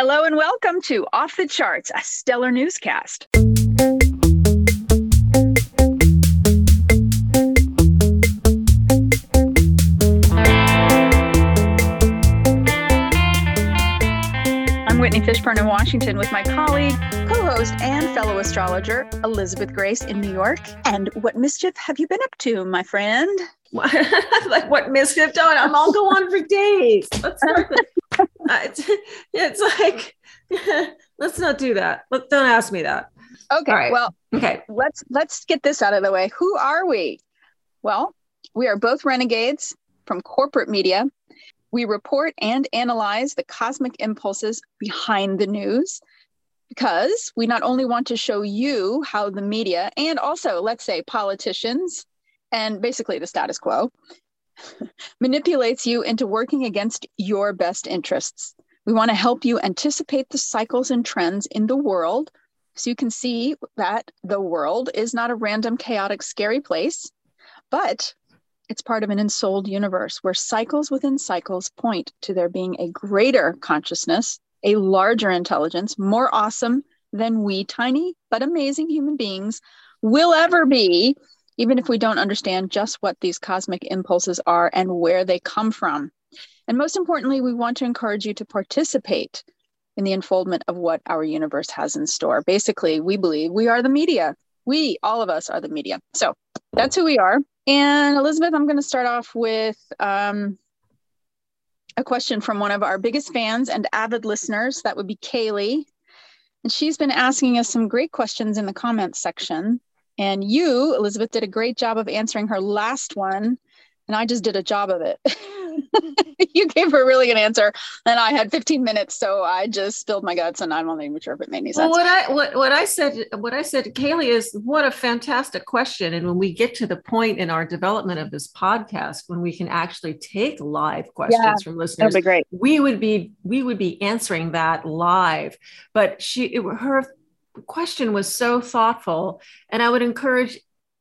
Hello and welcome to Off the Charts, a stellar newscast. I'm Whitney Fishburne in Washington with my colleague, co host, and fellow astrologer, Elisabeth Grace in New York. And what mischief have you been up to, my friend? like what mischief don't I'll go on for days. it's it's like let's not do that. Let, don't ask me that. Okay. Right. Well, okay. Let's let's get this out of the way. Who are we? Well, we are both renegades from corporate media. We report and analyze the cosmic impulses behind the news because we not only want to show you how the media and also, let's say, politicians and basically the status quo manipulates you into working against your best interests. We want to help you anticipate the cycles and trends in the world so you can see that the world is not a random, chaotic, scary place, but it's part of an ensouled universe where cycles within cycles point to there being a greater consciousness, a larger intelligence, more awesome than we, tiny but amazing human beings, will ever be even if we don't understand just what these cosmic impulses are and where they come from. And most importantly, we want to encourage you to participate in the unfoldment of what our universe has in store. Basically, we believe we are the media. We, all of us, are the media. So that's who we are. And Elisabeth, I'm going to start off with um, a question from one of our biggest fans and avid listeners. That would be Kaylee. And she's been asking us some great questions in the comments section. And you, Elisabeth, did a great job of answering her last one. And I just did a job of it. you gave her really good answer. And I had 15 minutes. So I just spilled my guts and I'm not even sure if it made any sense. Well, what I what, what I said what I said to Kaylee is what a fantastic question. And when we get to the point in our development of this podcast, when we can actually take live questions yeah, from listeners, that'd be great. we would be we would be answering that live. But she it, her question was so thoughtful. And I would encourage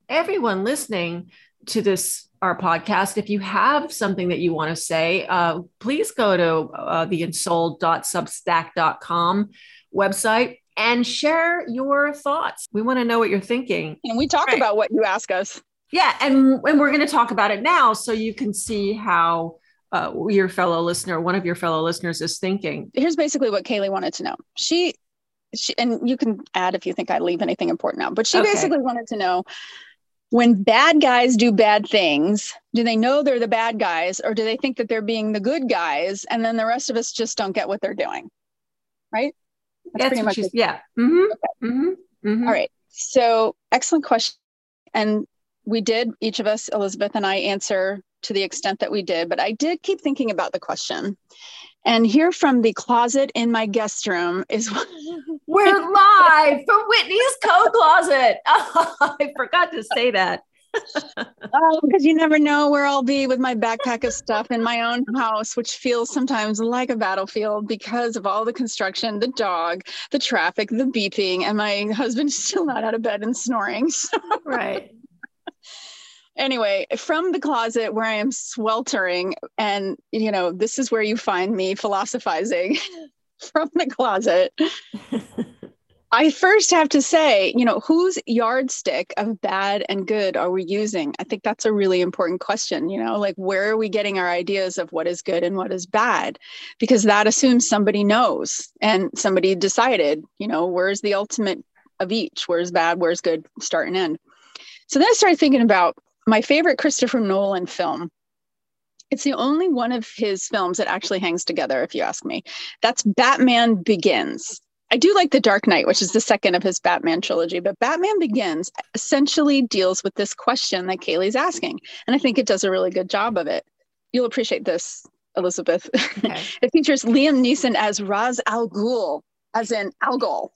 everyone listening to this our podcast if you have something that you want to say uh, please go to uh, the ensouled.substack.com website and share your thoughts we want to know what you're thinking and we talk right. about what you ask us yeah and, and we're going to talk about it now so you can see how uh, your fellow listener one of your fellow listeners is thinking here's basically what kaylee wanted to know she she, and you can add if you think I leave anything important out, but she okay. basically wanted to know when bad guys do bad things, do they know they're the bad guys or do they think that they're being the good guys? And then the rest of us just don't get what they're doing. Right? That's, That's pretty much it. Yeah. Mm-hmm. Okay. Mm-hmm. Mm-hmm. All right. So, excellent question. And we did, each of us, Elisabeth and I, answer to the extent that we did, but I did keep thinking about the question. And here from the closet in my guest room is we're live from Whitney's coat closet. Oh, I forgot to say that. Um, oh, because you never know where I'll be with my backpack of stuff in my own house, which feels sometimes like a battlefield because of all the construction, the dog, the traffic, the beeping, and my husband's still not out of bed and snoring. So. Right anyway, from the closet where I am sweltering, and you know, this is where you find me philosophizing from the closet. I first have to say, you know, whose yardstick of bad and good are we using? I think that's a really important question. You know, like where are we getting our ideas of what is good and what is bad? Because that assumes somebody knows and somebody decided, you know, where's the ultimate of each? Where's bad? Where's good? Start and end. So then I started thinking about my favorite Christopher Nolan film. It's the only one of his films that actually hangs together, if you ask me. That's Batman Begins. I do like The Dark Knight, which is the second of his Batman trilogy, but Batman Begins essentially deals with this question that Kaylee's asking. And I think it does a really good job of it. You'll appreciate this, Elisabeth. Okay. it features Liam Neeson as Ra's al Ghul, as in Al Ghul.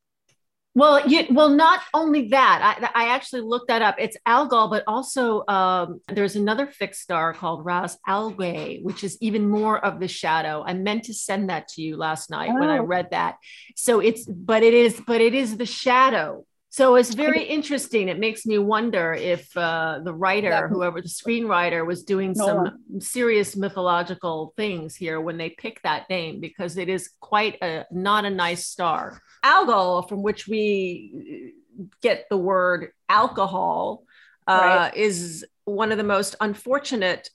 Well, you, well, not only that, I, I actually looked that up. It's Algol, but also um, there's another fixed star called Ra's al Ghul, which is even more of the shadow. I meant to send that to you last night oh. when I oh. read that. So it's, but it is, but it is the shadow So it's very interesting. It makes me wonder if uh, the writer, whoever the screenwriter, was doing some serious mythological things here when they picked that name, because it is quite a not a nice star. Algol, from which we get the word alcohol, uh, right. is one of the most unfortunate,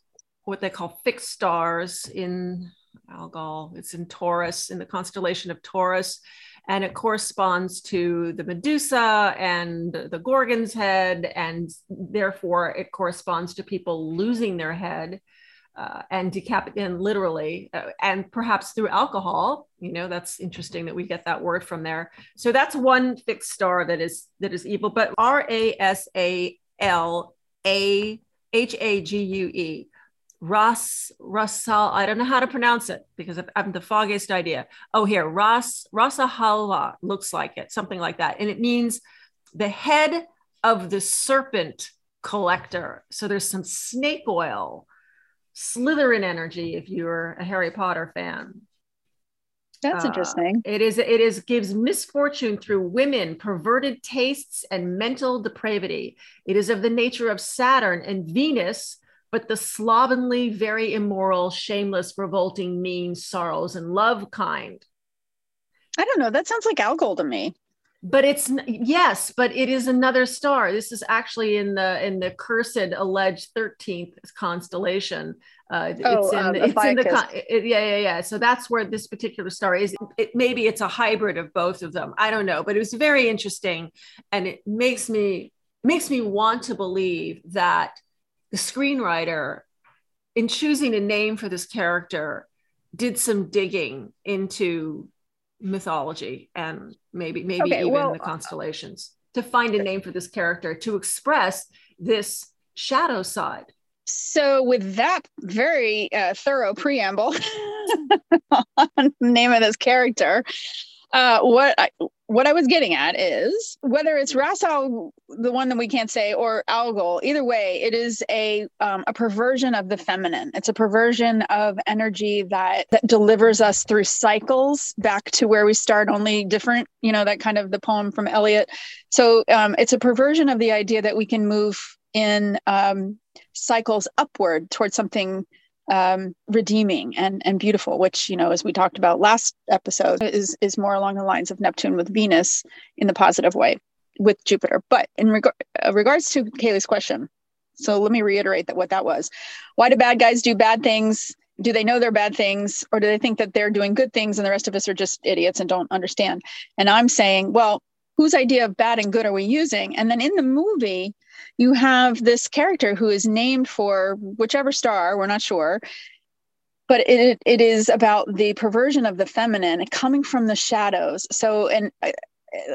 what they call fixed stars in Algol. It's in Taurus, in the constellation of Taurus and it corresponds to the Medusa and the Gorgon's head, and therefore it corresponds to people losing their head uh, and decapitating literally, uh, and perhaps through alcohol. You know, that's interesting that we get that word from there. So that's one fixed star that is that is evil. But R A S A L A H A G U E Ras Rasal. I don't know how to pronounce it because I'm the foggiest idea. Oh, here Ras rasahalva looks like it, something like that, and it means the head of the serpent collector. So there's some snake oil, Slytherin energy. If you're a Harry Potter fan, that's uh, interesting. It is. It is gives misfortune through women, perverted tastes, and mental depravity. It is of the nature of Saturn and Venus but the slovenly, very immoral, shameless, revolting, mean, sorrows, and love kind. I don't know. That sounds like Algol to me. But it's yes, but it is another star. This is actually in the in the cursed alleged thirteenth constellation. Uh, oh, it's in, um, it's in the it, yeah yeah yeah. So that's where this particular star is. It, maybe it's a hybrid of both of them. I don't know, but it was very interesting, and it makes me makes me want to believe that the screenwriter, in choosing a name for this character, did some digging into mythology and maybe maybe okay, even well, the constellations to find a name for this character to express this shadow side. So, with that very uh, thorough preamble on the name of this character, uh, what I, what I was getting at is whether it's Rasal, the one that we can't say, or Algol, either way, it is a um, a perversion of the feminine. It's a perversion of energy that that delivers us through cycles back to where we start, only different. You know that kind of the poem from Eliot. So um, it's a perversion of the idea that we can move in um, cycles upward towards something um, redeeming and and beautiful, which you know, as we talked about last episode, is is more along the lines of Neptune with Venus in the positive way with Jupiter. But in reg- uh, regards to Kaylee's question, so let me reiterate that what that was. Why do bad guys do bad things? Do they know they're bad things, or do they think that they're doing good things and the rest of us are just idiots and don't understand? And I'm saying, well, whose idea of bad and good are we using? And then in the movie, you have this character who is named for whichever star, we're not sure, but it, it is about the perversion of the feminine coming from the shadows. So, an,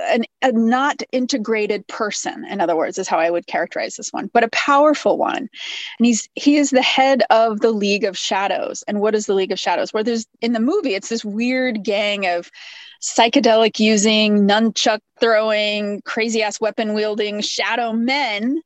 an, a not integrated person, in other words, is how I would characterize this one, but a powerful one. And he's he is the head of the League of Shadows. And what is the League of Shadows? Where there's in the movie, it's this weird gang of psychedelic using, nunchuck throwing, crazy ass weapon wielding shadow men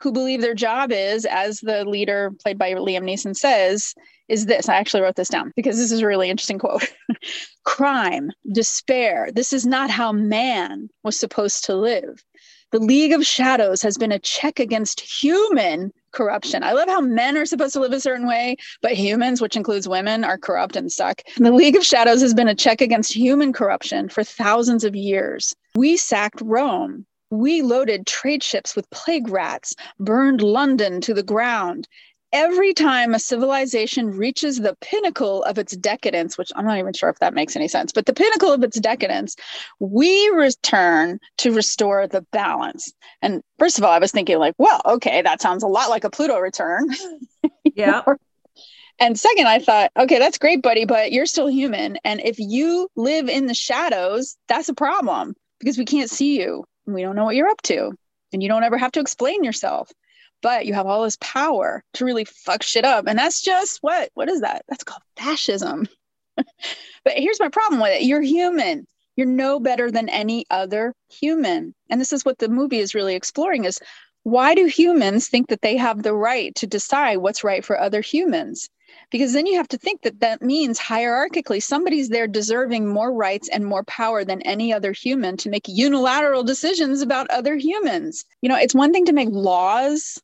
who believe their job is, as the leader played by Liam Neeson says, is this. I actually wrote this down because this is a really interesting quote. Crime, despair. This is not how man was supposed to live. The League of Shadows has been a check against human corruption. I love how men are supposed to live a certain way, but humans, which includes women, are corrupt and stuck. The League of Shadows has been a check against human corruption for thousands of years. We sacked Rome. We loaded trade ships with plague rats, burned London to the ground, every time a civilization reaches the pinnacle of its decadence, which I'm not even sure if that makes any sense, but the pinnacle of its decadence, we return to restore the balance. And first of all, I was thinking, like, well, okay, that sounds a lot like a Pluto return. Yeah. and second, I thought, okay, that's great, buddy, but you're still human. And if you live in the shadows, that's a problem because we can't see you and we don't know what you're up to. And you don't ever have to explain yourself but you have all this power to really fuck shit up. And that's just what? What is that? That's called fascism. but here's my problem with it you're human. You're no better than any other human. And this is what the movie is really exploring is why do humans think that they have the right to decide what's right for other humans? because then you have to think that that means hierarchically somebody's there deserving more rights and more power than any other human to make unilateral decisions about other humans you know it's one thing to make laws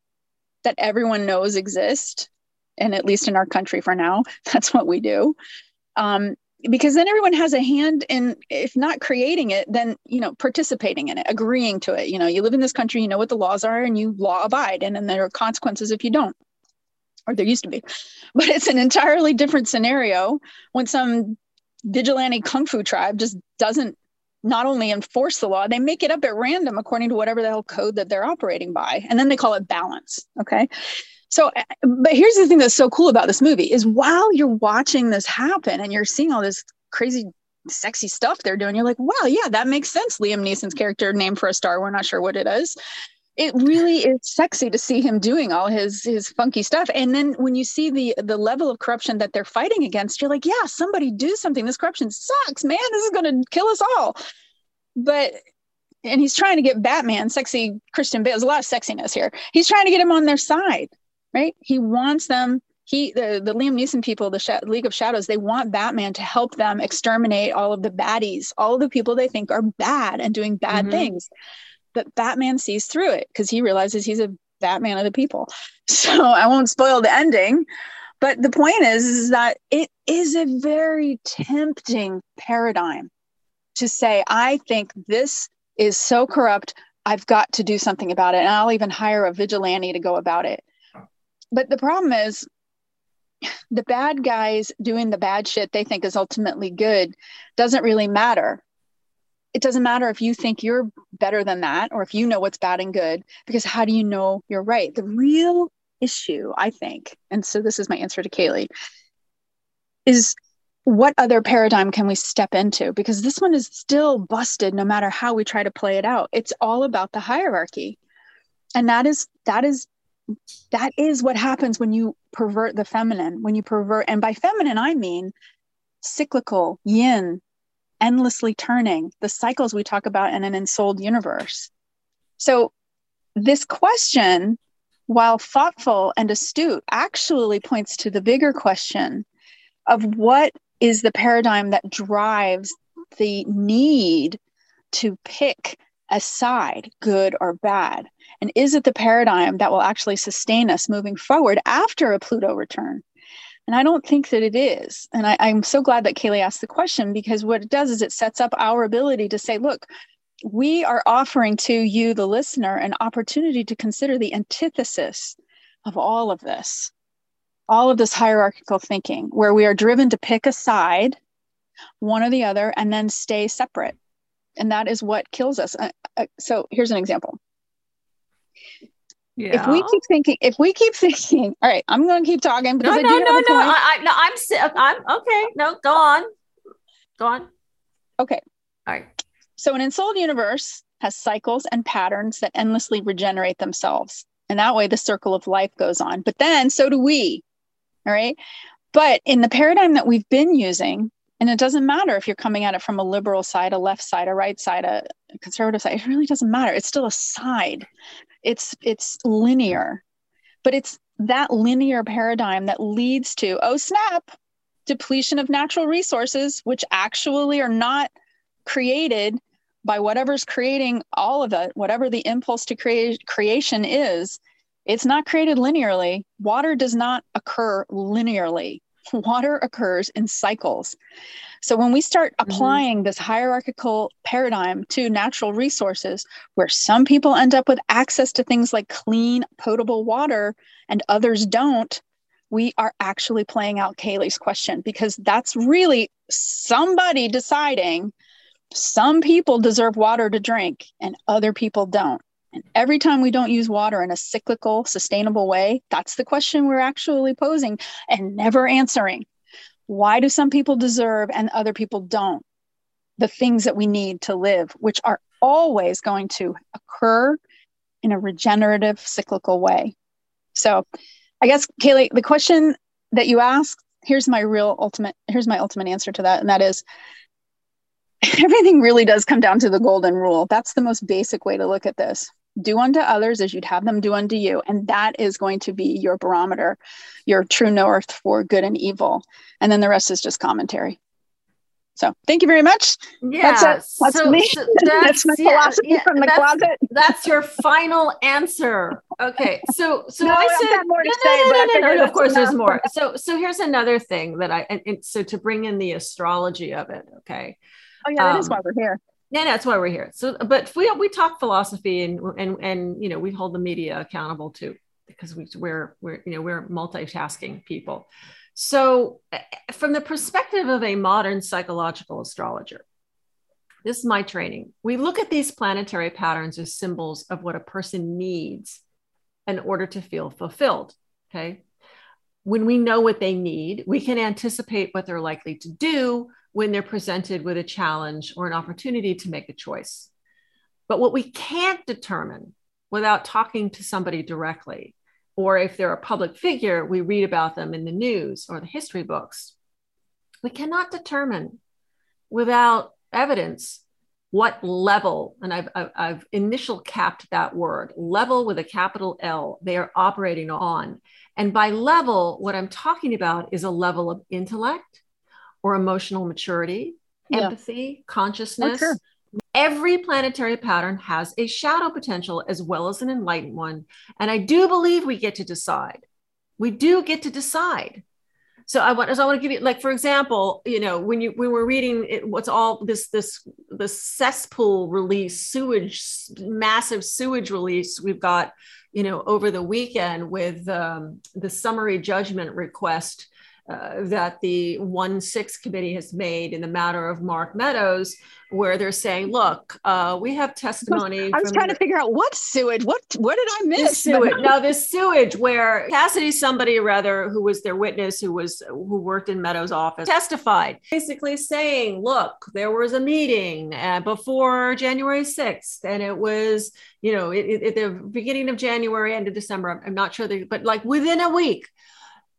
that everyone knows exist and at least in our country for now that's what we do. Um, because then everyone has a hand in if not creating it then you know participating in it agreeing to it. You know you live in this country you know what the laws are and you law abide and then there are consequences if you don't or there used to be. But it's an entirely different scenario when some vigilante kung fu tribe just doesn't not only enforce the law they make it up at random according to whatever the hell code that they're operating by and then they call it balance okay? So eh, but here's the thing that's so cool about this movie is while you're watching this happen and you're seeing all this crazy sexy stuff they're doing you're like wow yeah that makes sense liam neeson's character named for a star we're not sure what it is it really is sexy to see him doing all his his funky stuff. And then when you see the the level of corruption that they're fighting against you're like yeah somebody do something. This corruption sucks man. This is going to kill us all. But and he's trying to get batman sexy christian bale there's a lot of sexiness here. He's trying to get him on their side right? He wants them he the, the liam neeson people the Sh- league of shadows they want batman to help them exterminate all of the baddies. All of the people they think are bad and doing bad mm-hmm. things but Batman sees through it because he realizes he's a Batman of the people. So I won't spoil the ending. But the point is, is that it is a very tempting paradigm to say, I think this is so corrupt, I've got to do something about it. And I'll even hire a vigilante to go about it. But the problem is, the bad guys doing the bad shit they think is ultimately good doesn't really matter it doesn't matter if you think you're better than that or if you know what's bad and good, because how do you know you're right? The real issue, I think, and so this is my answer to Kaylee, is what other paradigm can we step into? Because this one is still busted no matter how we try to play it out. It's all about the hierarchy. And that is that is that is what happens when you pervert the feminine, when you pervert, and by feminine, I mean cyclical, yin, endlessly turning, the cycles we talk about in an ensouled universe. So, this question, while thoughtful and astute, actually points to the bigger question of what is the paradigm that drives the need to pick a side, good or bad? And is it the paradigm that will actually sustain us moving forward after a Pluto return? And I don't think that it is. And I, am so glad that Kaylee asked the question because what it does is it sets up our ability to say, look, we are offering to you, the listener, an opportunity to consider the antithesis of all of this, all of this hierarchical thinking, where we are driven to pick a side, one or the other, and then stay separate. And that is what kills us. Uh, uh, so here's an example. Yeah. If we keep thinking, if we keep thinking, all right, I'm going to keep talking because no, I no, no, no, I, I, no, I'm, uh, I'm okay. No, go on, go on. Okay. All right. So an ensouled universe has cycles and patterns that endlessly regenerate themselves, and that way the circle of life goes on. But then so do we. All right. But in the paradigm that we've been using, and it doesn't matter if you're coming at it from a liberal side, a left side, a right side, a conservative side. It really doesn't matter. It's still a side it's it's linear but it's that linear paradigm that leads to oh snap depletion of natural resources which actually are not created by whatever's creating all of it whatever the impulse to create creation is it's not created linearly water does not occur linearly water occurs in cycles so when we start mm-hmm. applying mm-hmm. this hierarchical paradigm to natural resources, where some people end up with access to things like clean, potable water and others don't, we are actually playing out Kaylee's question because that's really somebody deciding some people deserve water to drink and other people don't. And every time we don't use water in a cyclical, sustainable way, that's the question we're actually posing and never answering. Why do some people deserve and other people don't? The things that we need to live, which are always going to occur in a regenerative, cyclical way. So, I guess, Kaylee, the question that you asked, here's my real ultimate, here's my ultimate answer to that. And that is everything really does come down to the golden rule. That's the most basic way to look at this. Do unto others as you'd have them do unto you. And that is going to be your barometer, your true north for good and evil. And then the rest is just commentary. So thank you very much. Yeah, that's, that's so, me. So that's, that's, my philosophy yeah, from the closet. That's your final answer. Okay, so so no, I said more to no, say, no, no, no, no, Of course, there's more. So so here's another thing that I and, and, so to bring in the astrology of it. Okay. Oh yeah, that um, is why we're here. Yeah, that's why we're here. So, but we we talk philosophy and and and you know we hold the media accountable too because we we're we're you know we're multitasking people. So, eh, from the perspective of a modern psychological astrologer, this is my training. We look at these planetary patterns as symbols of what a person needs in order to feel fulfilled. Okay. When we know what they need, we can anticipate what they're likely to do when they're presented with a challenge or an opportunity to make a choice. But what we can't determine without talking to somebody directly or if they're a public figure, we read about them in the news or the history books. We cannot determine without evidence what level, and I've, I've, I've, initial capped that word, level with a capital L, they are operating on. And by level, what I'm talking about is a level of intellect or emotional maturity, yeah. empathy, consciousness, oh, sure. Every planetary pattern has a shadow potential as well as an enlightened one. And I do believe we get to decide. We do get to decide. So I want, so I want to give you, like, for example, you know, when you when we're reading it, what's all this this the cesspool release, sewage, massive sewage release we've got, you know, over the weekend with um, the summary judgment request uh, that the 1 6 committee has made in the matter of Mark Meadows, where they're saying, look, uh, we have testimony. I was trying to figure out what sewage, what what did I miss? Sewage. now, this sewage where Cassidy, somebody rather who was their witness, who was who worked in Meadows' office, testified, basically saying, look, there was a meeting uh, before January 6th, and it was, you know, at the beginning of January, end of December. I'm, I'm not sure, they, but like within a week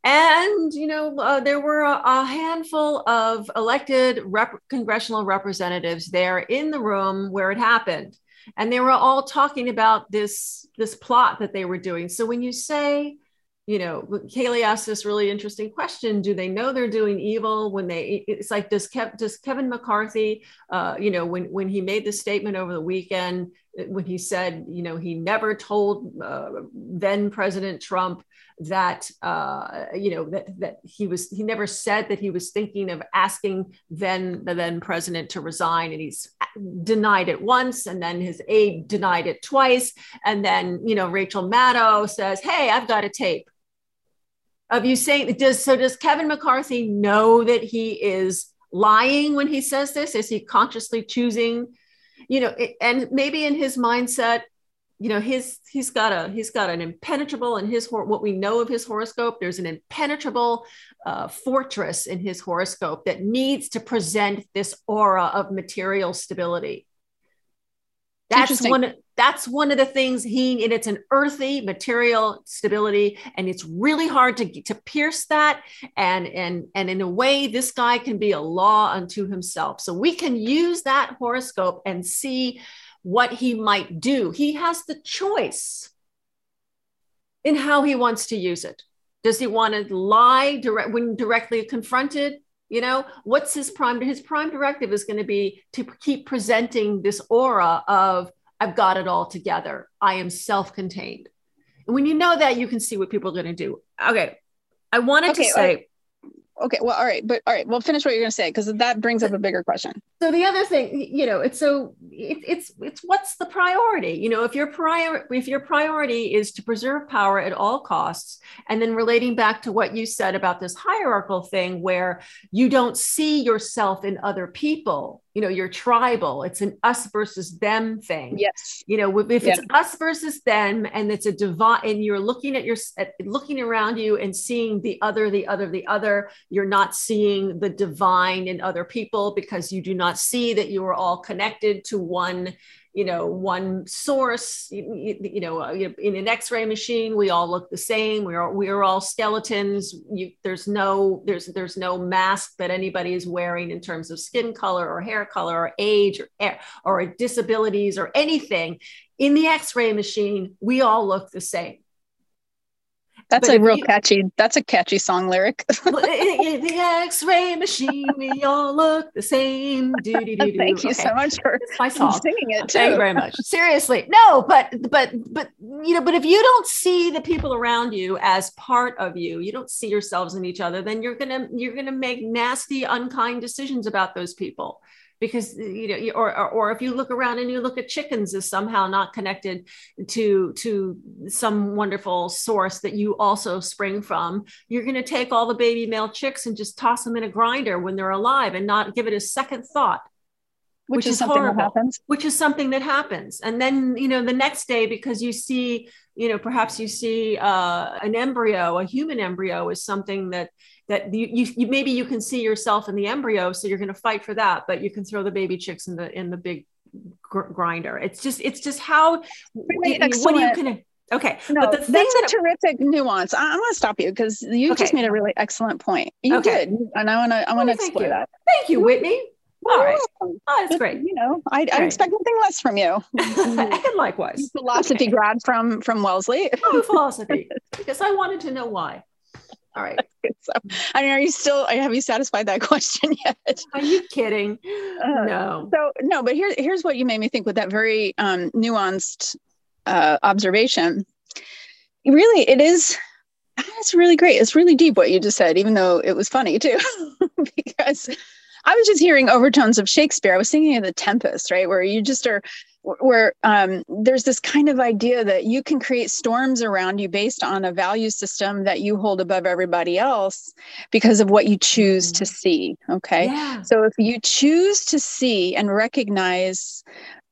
and, you know, uh, there were a, a, handful of elected rep- congressional representatives there in the room where it happened. And they were all talking about this, this plot that they were doing. So when you say, you know, Kaylee asked this really interesting question: Do they know they're doing evil when they? It's like does Kev, does Kevin McCarthy, uh, you know, when when he made the statement over the weekend, when he said, you know, he never told uh, then President Trump that uh, you know that that he was he never said that he was thinking of asking then the then president to resign. And he's denied it once and then his aide denied it twice. And then you know Rachel Maddow says hey I've got a tape of you saying does so does Kevin McCarthy know that he is lying when he says this? Is he consciously choosing you know it, and maybe in his mindset you know his he's got a he's got an impenetrable in his what we know of his horoscope. There's an impenetrable uh, fortress in his horoscope that needs to present this aura of material stability. That's one that's one of the things he and it's an earthy material stability and it's really hard to to pierce that and and and in a way this guy can be a law unto himself so we can use that horoscope and see what he might do. He has the choice in how he wants to use it. Does he want to lie direct when directly confronted? You know, what's his prime? His prime directive is going to be to keep presenting this aura of I've got it all together. I am self-contained. And when you know that, you can see what people are going to do. Okay. I wanted okay, to say okay well all right but all right well finish what you're going to say because that brings up a bigger question so the other thing you know it's so it, it's it's what's the priority? You know if your prior if your priority is to preserve power at all costs and then relating back to what you said about this hierarchical thing where you don't see yourself in other people you know you're tribal it's an us versus them thing. Yes. You know if it's us versus them and it's a divine and you're looking at your at, looking around you and seeing the other the other the other you're not seeing the divine in other people because you do not not see that you were all connected to one you know one source you, you know uh, in an x-ray machine we all look the same we are we are all skeletons you, there's no there's there's no mask that anybody is wearing in terms of skin color or hair color or age or or disabilities or anything. In the x-ray machine we all look the same that's but a real you, catchy. That's a catchy song lyric. in the X-ray machine, we all look the same. Thank you okay. so much for my song. singing it too. Thank you very much. Seriously, no, but but but you know, but if you don't see the people around you as part of you, you don't see yourselves in each other, then you're gonna you're gonna make nasty, unkind decisions about those people because you know or, or, or if you look around and you look at chickens as somehow not connected to to some wonderful source that you also spring from you're going to take all the baby male chicks and just toss them in a grinder when they're alive and not give it a second thought. Which, which is, is something horrible, that happens. Which is something that happens. And then you know the next day because you see you know perhaps you see uh, an embryo a human embryo is something that that you, you, you maybe you can see yourself in the embryo so you're going to fight for that but you can throw the baby chicks in the in the big gr- grinder it's just it's just how really what you can Okay. No, but the thing that's that, a terrific nuance. I, am going to stop you because you okay. just made a really excellent point. You okay. did, and I want to. I want to explore that. Thank you, Whitney. All right. Oh, that's great. You know, I, I expect nothing less from you. and likewise. Philosophy okay. grad from from Wellesley. oh, philosophy. Because I wanted to know why. All right. so, I mean, are you still? Have you satisfied that question yet? Are you kidding? Uh, no. So no, but here, here's what you made me think with that very um, nuanced uh, observation. Really, it is. It's really great. It's really deep what you just said, even though it was funny too, because I was just hearing overtones of Shakespeare. I was thinking of The Tempest, right, where you just are where um, there's this kind of idea that you can create storms around you based on a value system that you hold above everybody else because of what you choose mm-hmm. to see. Okay. Yeah. So if you choose to see and recognize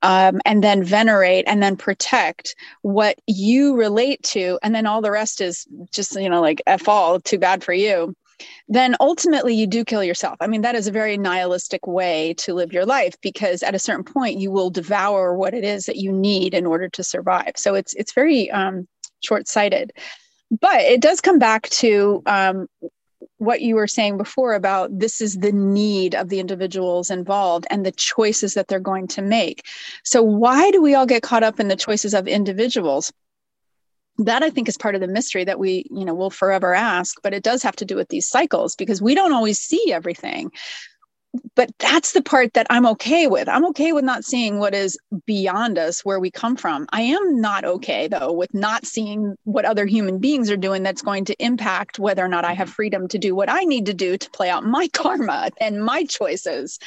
um, and then venerate and then protect what you relate to, and then all the rest is just, you know, like F all, too bad for you then ultimately you do kill yourself. I mean, that is a very nihilistic way to live your life because at a certain point you will devour what it is that you need in order to survive. So it's it's very um, short-sighted. But it does come back to um, what you were saying before about this is the need of the individuals involved and the choices that they're going to make. So, why do we all get caught up in the choices of individuals? That i think is part of the mystery that we you know will forever ask but it does have to do with these cycles because we don't always see everything. But that's the part that i'm okay with. I'm okay with not seeing what is beyond us where we come from. I am not okay though with not seeing what other human beings are doing that's going to impact whether or not i have mm-hmm. freedom to do what i need to do to play out my karma and my choices.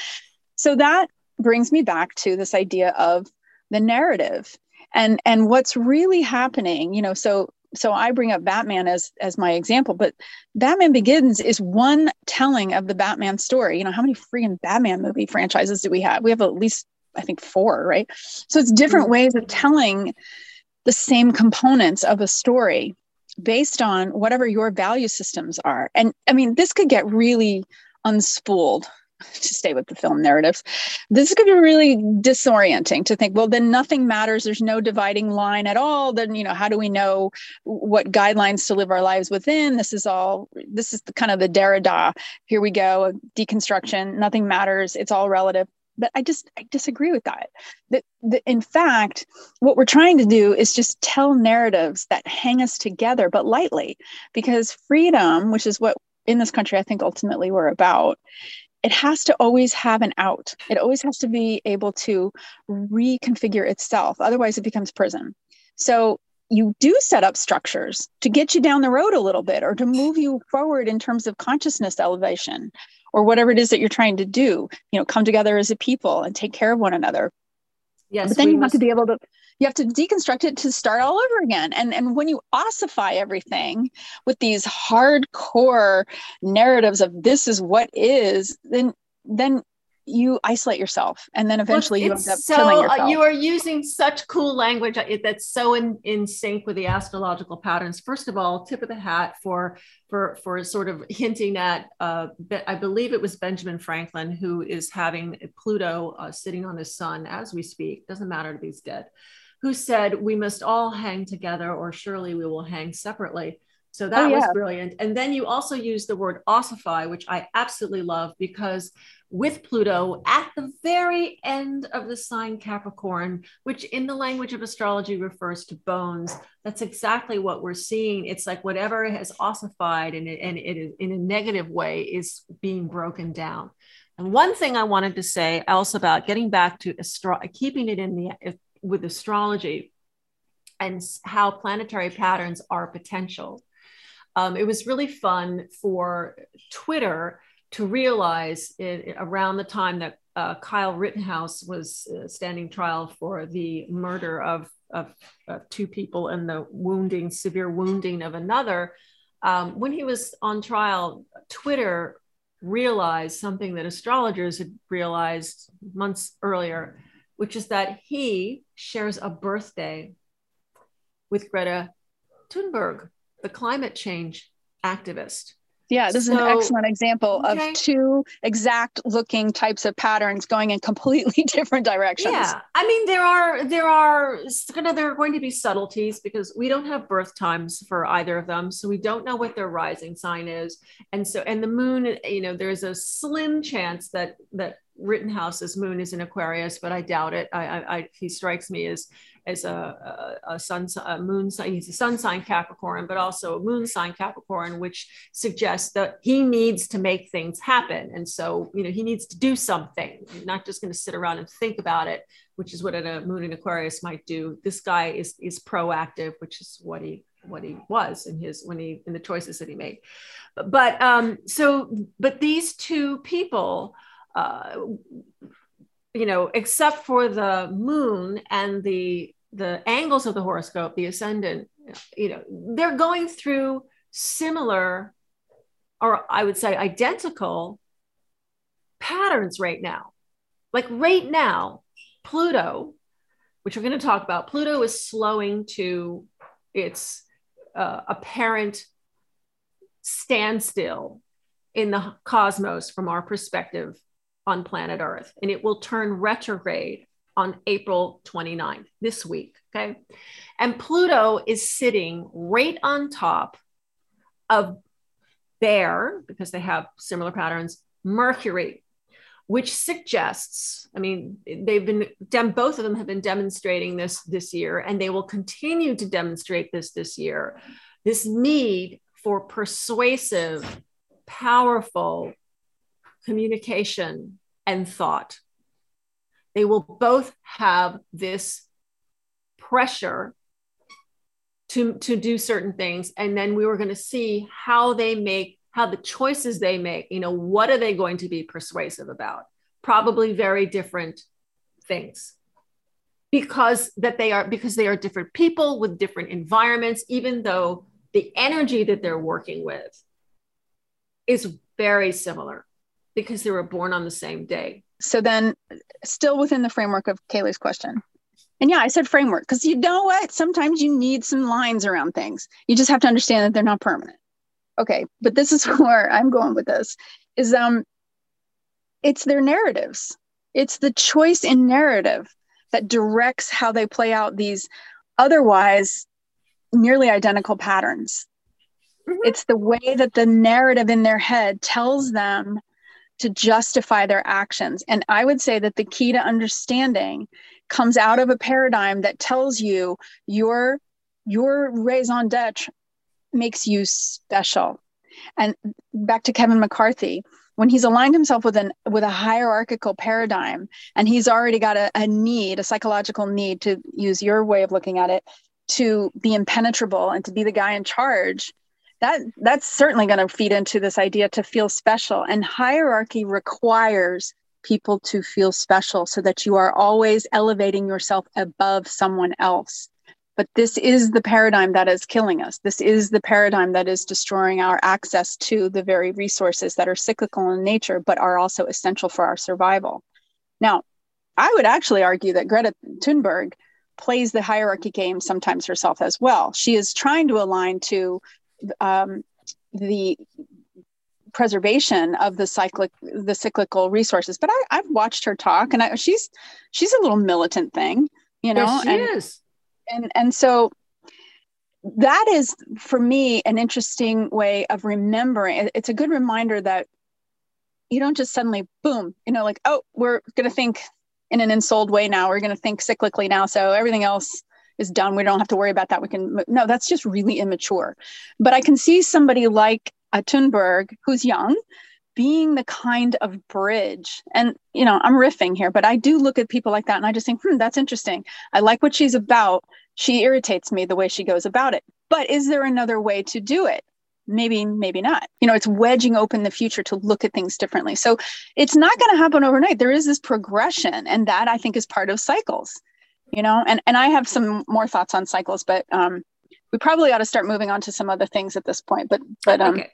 So that brings me back to this idea of the narrative and and what's really happening you know so so i bring up batman as as my example but batman begins is one telling of the batman story. You know how many freaking batman movie franchises do we have? We have at least i think four right? So it's different mm-hmm. ways of telling the same components of a story based on whatever your value systems are. And i mean this could get really unspooled to stay with the film narratives, this could be really disorienting to think, well, then nothing matters. There's no dividing line at all. Then, you know, how do we know what guidelines to live our lives within? This is all, this is the kind of the Derrida. Here we go, deconstruction. Nothing matters. It's all relative. But I just, I disagree with that. That, that. In fact, what we're trying to do is just tell narratives that hang us together, but lightly, because freedom, which is what in this country I think ultimately we're about, it has to always have an out. It always has to be able to reconfigure itself. Otherwise, it becomes prison. So you do set up structures to get you down the road a little bit or to move you forward in terms of consciousness elevation or whatever it is that you're trying to do. You know, come together as a people and take care of one another. Yes, but then you must... have to be able to you have to deconstruct it to start all over again. And and when you ossify everything with these hardcore narratives of this is what is then then you isolate yourself and then eventually well, you end up so, killing uh, yourself. you are using such cool language that's so in, in sync with the astrological patterns first of all tip of the hat for for for sort of hinting at uh, i believe it was benjamin franklin who is having pluto uh, sitting on his sun as we speak doesn't matter if he's dead who said we must all hang together or surely we will hang separately so that oh, yeah. was brilliant. And then you also use the word ossify, which I absolutely love because with Pluto at the very end of the sign Capricorn, which in the language of astrology refers to bones. That's exactly what we're seeing. It's like whatever has ossified and it, and it is in a negative way is being broken down. And one thing I wanted to say also about getting back to astro- keeping it in the with astrology and how planetary patterns are potential. Um, it was really fun for Twitter to realize it, around the time that uh, Kyle Rittenhouse was uh, standing trial for the murder of, of, of, two people and the wounding, severe wounding of another. Um, when he was on trial, Twitter realized something that astrologers had realized months earlier, which is that he shares a birthday with Greta Thunberg, the climate change activist. Yeah, this so, is an excellent example okay. of two exact looking types of patterns going in completely different directions. Yeah. I mean there are there are kind of there are going to be subtleties because we don't have birth times for either of them, so we don't know what their rising sign is. And so and the moon, you know, there's a slim chance that that Rittenhouse's moon is in Aquarius, but I doubt it. I, I, I he strikes me as as a, a, sun a moon sign. He's a sun sign Capricorn, but also a moon sign Capricorn, which suggests that he needs to make things happen. And so, you know, he needs to do something, not just going to sit around and think about it, which is what a moon in Aquarius might do. This guy is is proactive, which is what he what he was in his when he in the choices that he made. But um, so, but these two people uh, you know, except for the moon and the the angles of the horoscope, the ascendant, you know, they're going through similar, or I would say identical patterns right now. Like right now, Pluto, which we're going to talk about, Pluto is slowing to its uh, apparent standstill in the cosmos from our perspective on planet Earth, and it will turn retrograde on April 29th, this week. Okay. And Pluto is sitting right on top of their, because they have similar patterns, Mercury, which suggests, I mean, they've been, dem- both of them have been demonstrating this this year, and they will continue to demonstrate this this year this need for persuasive, powerful, communication, and thought. They will both have this pressure to, to do certain things. And then we were going to see how they make, how the choices they make, you know, what are they going to be persuasive about? Probably very different things because that they are because they are different people with different environments even though the energy that they're working with is very similar because they were born on the same day. So then, still within the framework of Kaylee's question. And yeah, I said framework because you know what? Sometimes you need some lines around things. You just have to understand that they're not permanent. Okay, but this is where I'm going with this is um it's their narratives. It's the choice in narrative that directs how they play out these otherwise nearly identical patterns. Mm-hmm. It's the way that the narrative in their head tells them to justify their actions. And I would say that the key to understanding comes out of a paradigm that tells you your your raison d'etre makes you special. And back to Kevin McCarthy, when he's aligned himself with an with a hierarchical paradigm and he's already got a, a need, a psychological need to use your way of looking at it, to be impenetrable and to be the guy in charge, that that's certainly going to feed into this idea to feel special and hierarchy requires people to feel special so that you are always elevating yourself above someone else but this is the paradigm that is killing us. This is the paradigm that is destroying our access to the very resources that are cyclical in nature, but are also essential for our survival. Now, I would actually argue that Greta Thunberg plays the hierarchy game sometimes herself as well. She is trying to align to um, the preservation of the cyclic the cyclical resources. But I, have watched her talk, and I, she's she's a little militant thing, you know. Yes, she and, is and and so that is for me an interesting way of remembering it's a good reminder that you don't just suddenly boom you know like oh we're going to think in an ensouled way now we're going to think cyclically now so everything else is done. We don't have to worry about that. We can no that's just really immature. But i can see somebody like a Thunberg who's young being the kind of bridge. And you know i'm riffing here but i do look at people like that and i just think hmm that's interesting. I like what she's about. She irritates me the way she goes about it. But is there another way to do it? Maybe maybe not. You know it's wedging open the future to look at things differently. So it's not going to happen overnight. There is this progression and that i think is part of cycles you know and and i have some more thoughts on cycles but um we probably ought to start moving on to some other things at this point but but um okay.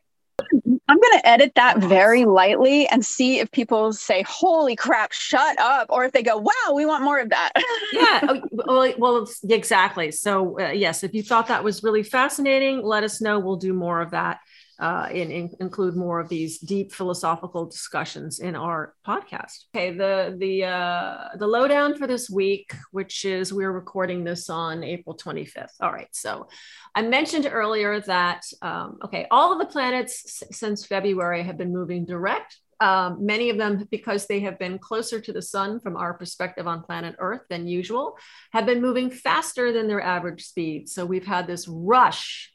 I'm going to edit that very lightly and see if people say, holy crap, shut up. Or if they go, wow, we want more of that. yeah. Oh, well, well, exactly. So, uh, yes, if you thought that was really fascinating, let us know. We'll do more of that uh, and, and, include more of these deep philosophical discussions in our podcast. Okay, the the uh, the lowdown for this week, which is we're recording this on April 25th. All right, so I mentioned earlier that um, okay, all of the planets s- since February have been moving direct. Um, many of them, because they have been closer to the sun from our perspective on planet Earth than usual, have been moving faster than their average speed. So we've had this rush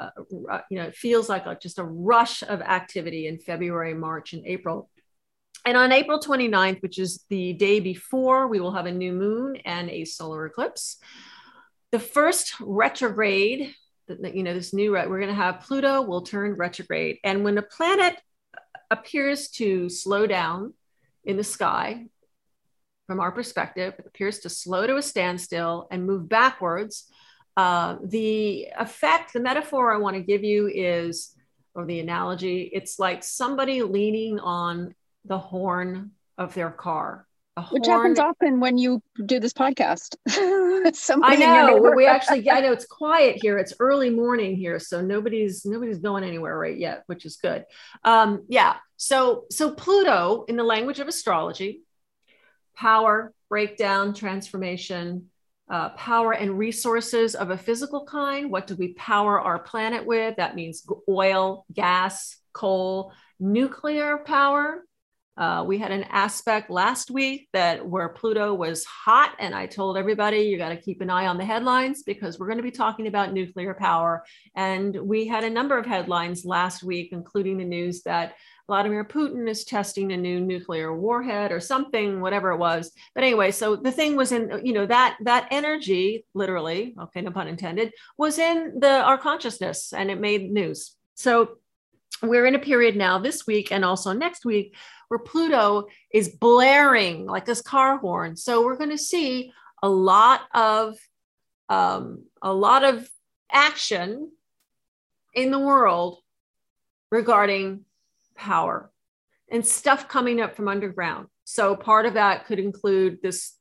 uh, you know, it feels like a, just a rush of activity in February, March, and April. And on April 29th, which is the day before, we will have a new moon and a solar eclipse. The first retrograde, you know, this new, we're going to have Pluto will turn retrograde. And when a planet appears to slow down in the sky, from our perspective, it appears to slow to a standstill and move backwards uh, the effect, the metaphor I want to give you is, or the analogy, it's like somebody leaning on the horn of their car. Which happens often when you do this podcast. I know. We actually, I know it's quiet here. It's early morning here, so nobody's nobody's going anywhere right yet, which is good. Um, yeah. So so Pluto, in the language of astrology, power, breakdown, transformation, uh, power and resources of a physical kind. What do we power our planet with? That means oil, gas, coal, nuclear power. Uh, we had an aspect last week that where Pluto was hot, and I told everybody you got to keep an eye on the headlines because we're going to be talking about nuclear power. And we had a number of headlines last week, including the news that Vladimir Putin is testing a new nuclear warhead or something, whatever it was. But anyway, so the thing was in, you know, that that energy, literally, okay, no pun intended, was in the our consciousness and it made news. So we're in a period now this week and also next week where Pluto is blaring like this car horn. So we're going to see a lot of um, a lot of action in the world regarding power and stuff coming up from underground. So part of that could include this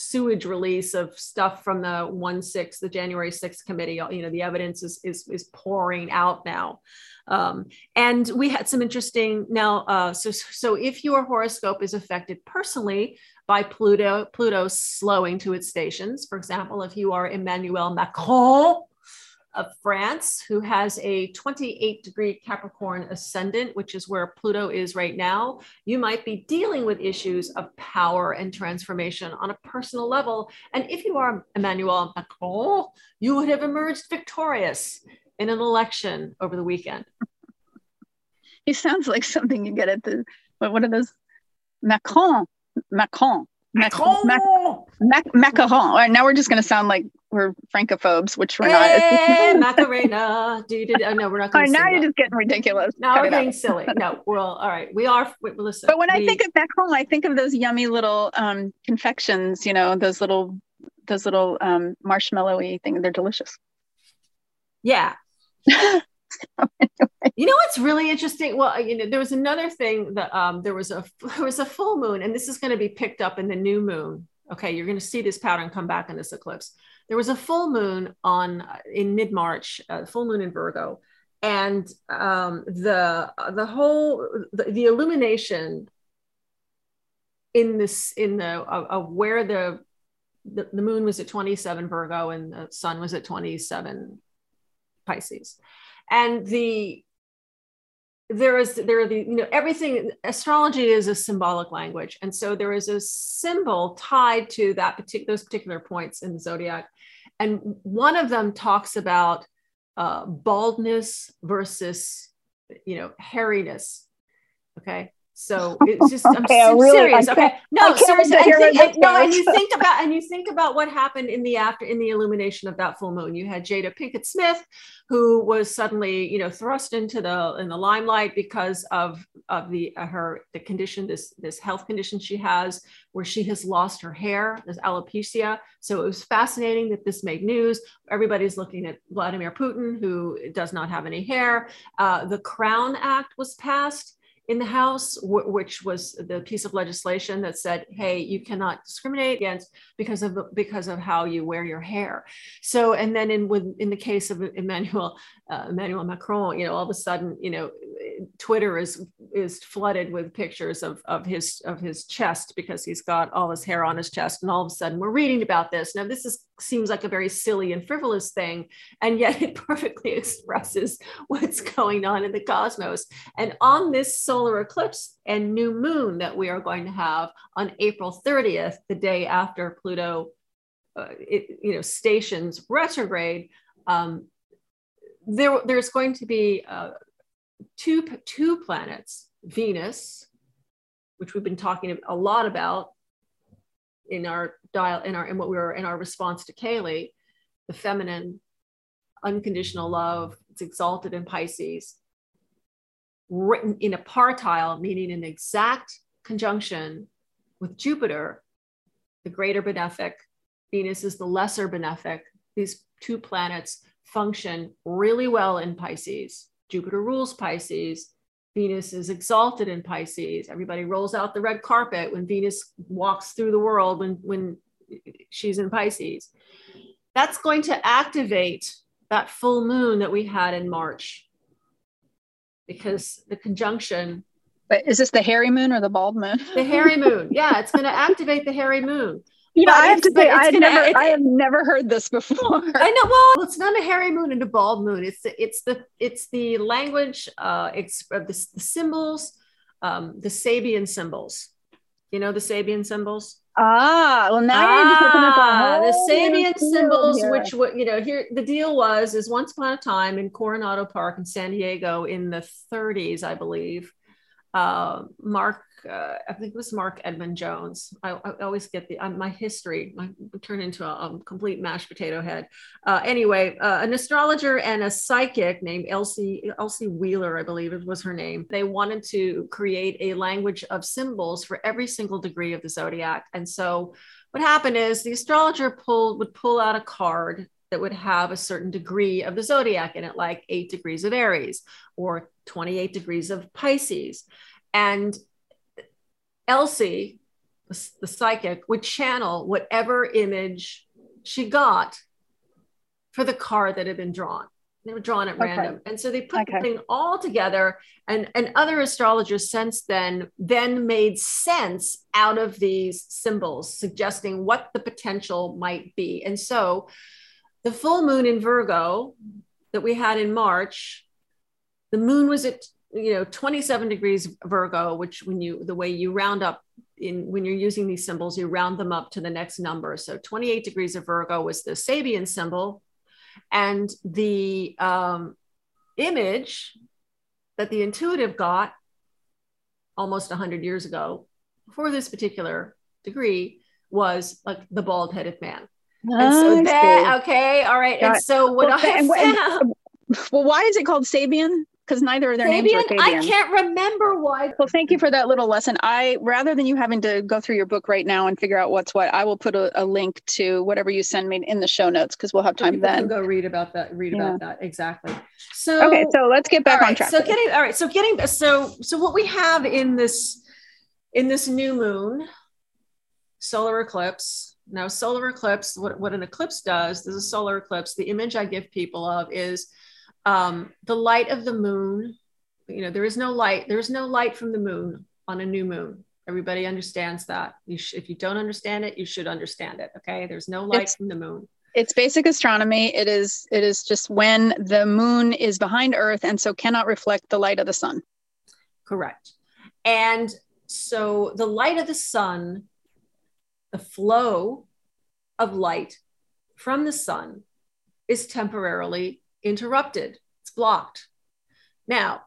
sewage release of stuff from the 1 6 the january 6th committee you know the evidence is is, is pouring out now um, and we had some interesting now uh, so so if your horoscope is affected personally by pluto pluto slowing to its stations for example if you are emmanuel macron of France, who has a 28 degree Capricorn ascendant, which is where Pluto is right now, you might be dealing with issues of power and transformation on a personal level. And if you are Emmanuel Macron, you would have emerged victorious in an election over the weekend. He sounds like something you get at the, what are those? Macron, Macron. Macron. Macron. Mac- macaron. All right, now we're just going to sound like we're francophobes, which we're hey, not. Macarena. Do you, oh, no, we're not. Right, now you're just getting ridiculous. Now Cut we're getting silly. No, well, all right. We are. Listen. But when we, I think of back home, I think of those yummy little um, confections. You know, those little those little um, marshmallowy things. They're delicious. Yeah. you know what's really interesting? Well, you know, there was another thing that um, there was a there was a full moon, and this is going to be picked up in the new moon. Okay, you're going to see this pattern come back in this eclipse. There was a full moon on in mid March, uh, full moon in Virgo, and um, the the whole the, the illumination in this in the of, where the, the the moon was at 27 Virgo and the sun was at 27 Pisces. And the there is there are the you know everything astrology is a symbolic language. And so there is a symbol tied to that particular those particular points in the zodiac and one of them talks about uh, baldness versus you know hairiness okay so it's just I'm okay, really, serious. Okay, no, seriously. And, think, and, no, and you think about and you think about what happened in the after in the illumination of that full moon. You had Jada Pinkett Smith, who was suddenly you know thrust into the in the limelight because of of the uh, her the condition this this health condition she has where she has lost her hair, this alopecia. So it was fascinating that this made news. Everybody's looking at Vladimir Putin, who does not have any hair. Uh, the Crown Act was passed in the House, which was the piece of legislation that said, "Hey, you cannot discriminate against because of because of how you wear your hair." So, and then in with in the case of Emmanuel uh, Emmanuel Macron, you know, all of a sudden, you know, Twitter is is flooded with pictures of of his of his chest because he's got all his hair on his chest, and all of a sudden we're reading about this. Now, this is seems like a very silly and frivolous thing, and yet it perfectly expresses what's going on in the cosmos. And on this solar eclipse and new moon that we are going to have on April 30th, the day after Pluto, uh, it, you know, stations retrograde. Um, there, there's going to be uh, two, two planets, Venus, which we've been talking a lot about in our dial, in our, in what we were in our response to Kaylee, the feminine, unconditional love, it's exalted in Pisces, written in a partile, meaning an exact conjunction with Jupiter, the greater benefic. Venus is the lesser benefic. These two planets function really well in Pisces. Jupiter rules Pisces. Venus is exalted in Pisces. Everybody rolls out the red carpet when Venus walks through the world when, when she's in Pisces. That's going to activate that full moon that we had in March because the conjunction. But is this the hairy moon or the bald moon? The hairy moon. Yeah, it's going to activate the hairy moon. You know, I have to say, I never, I have never heard this before. I know. Well, it's not a hairy moon and a bald moon. It's the, it's the, it's the language, uh, of the, the symbols, um, the Sabian symbols. You know the Sabian symbols. Ah, well now ah, you're picking up ah, the Sabian symbols, here. which you know here the deal was is once upon a time in Coronado Park in San Diego in the 30s, I believe. Uh, Marc uh, I think it was Marc Edmund Jones. I, I always get the um, my history. I turn into a, a, complete mashed potato head. Uh, anyway, uh, an astrologer and a psychic named Elsie Elsie Wheeler, I believe it was her name. They wanted to create a language of symbols for every single degree of the zodiac. And so, what happened is the astrologer pulled would pull out a card that would have a certain degree of the zodiac in it, like eight degrees of Aries or 28 degrees of Pisces. And Elsie, the, the psychic, would channel whatever image she got for the card that had been drawn. They were drawn at okay. random. And so they put okay. the thing all together. And, and other astrologers since then then made sense out of these symbols, suggesting what the potential might be. And so the full moon in Virgo that we had in March, the moon was at you know 27 degrees virgo which when you the way you round up in when you're using these symbols you round them up to the next number. So 28 degrees of virgo was the sabian symbol and the um, image that the intuitive got almost 100 years ago for this particular degree was like the bald headed man. And so that, okay all right got and so what well, I found, well why is it called sabian because neither of their names were Fabian. I can't remember why. Well, thank you for that little lesson. I rather than you having to go through your book right now and figure out what's what, I will put a, a link to whatever you send me in the show notes because we'll have time then. Go read about that. Read yeah. about that exactly. So okay, so let's get back right, on track. So getting all right. So getting so so what we have in this in this new moon solar eclipse now, solar eclipse, what, what an eclipse does, there's a solar eclipse. The image I give people of is um, the light of the moon. You know, there is no light, there's no light from the moon on a new moon. Everybody understands that. You sh- if you don't understand it, you should understand it. Okay. There's no light it's, from the moon. It's basic astronomy. It is it is just when the moon is behind Earth and so cannot reflect the light of the sun. Correct. And so the light of the sun the flow of light from the sun is temporarily interrupted, it's blocked. Now,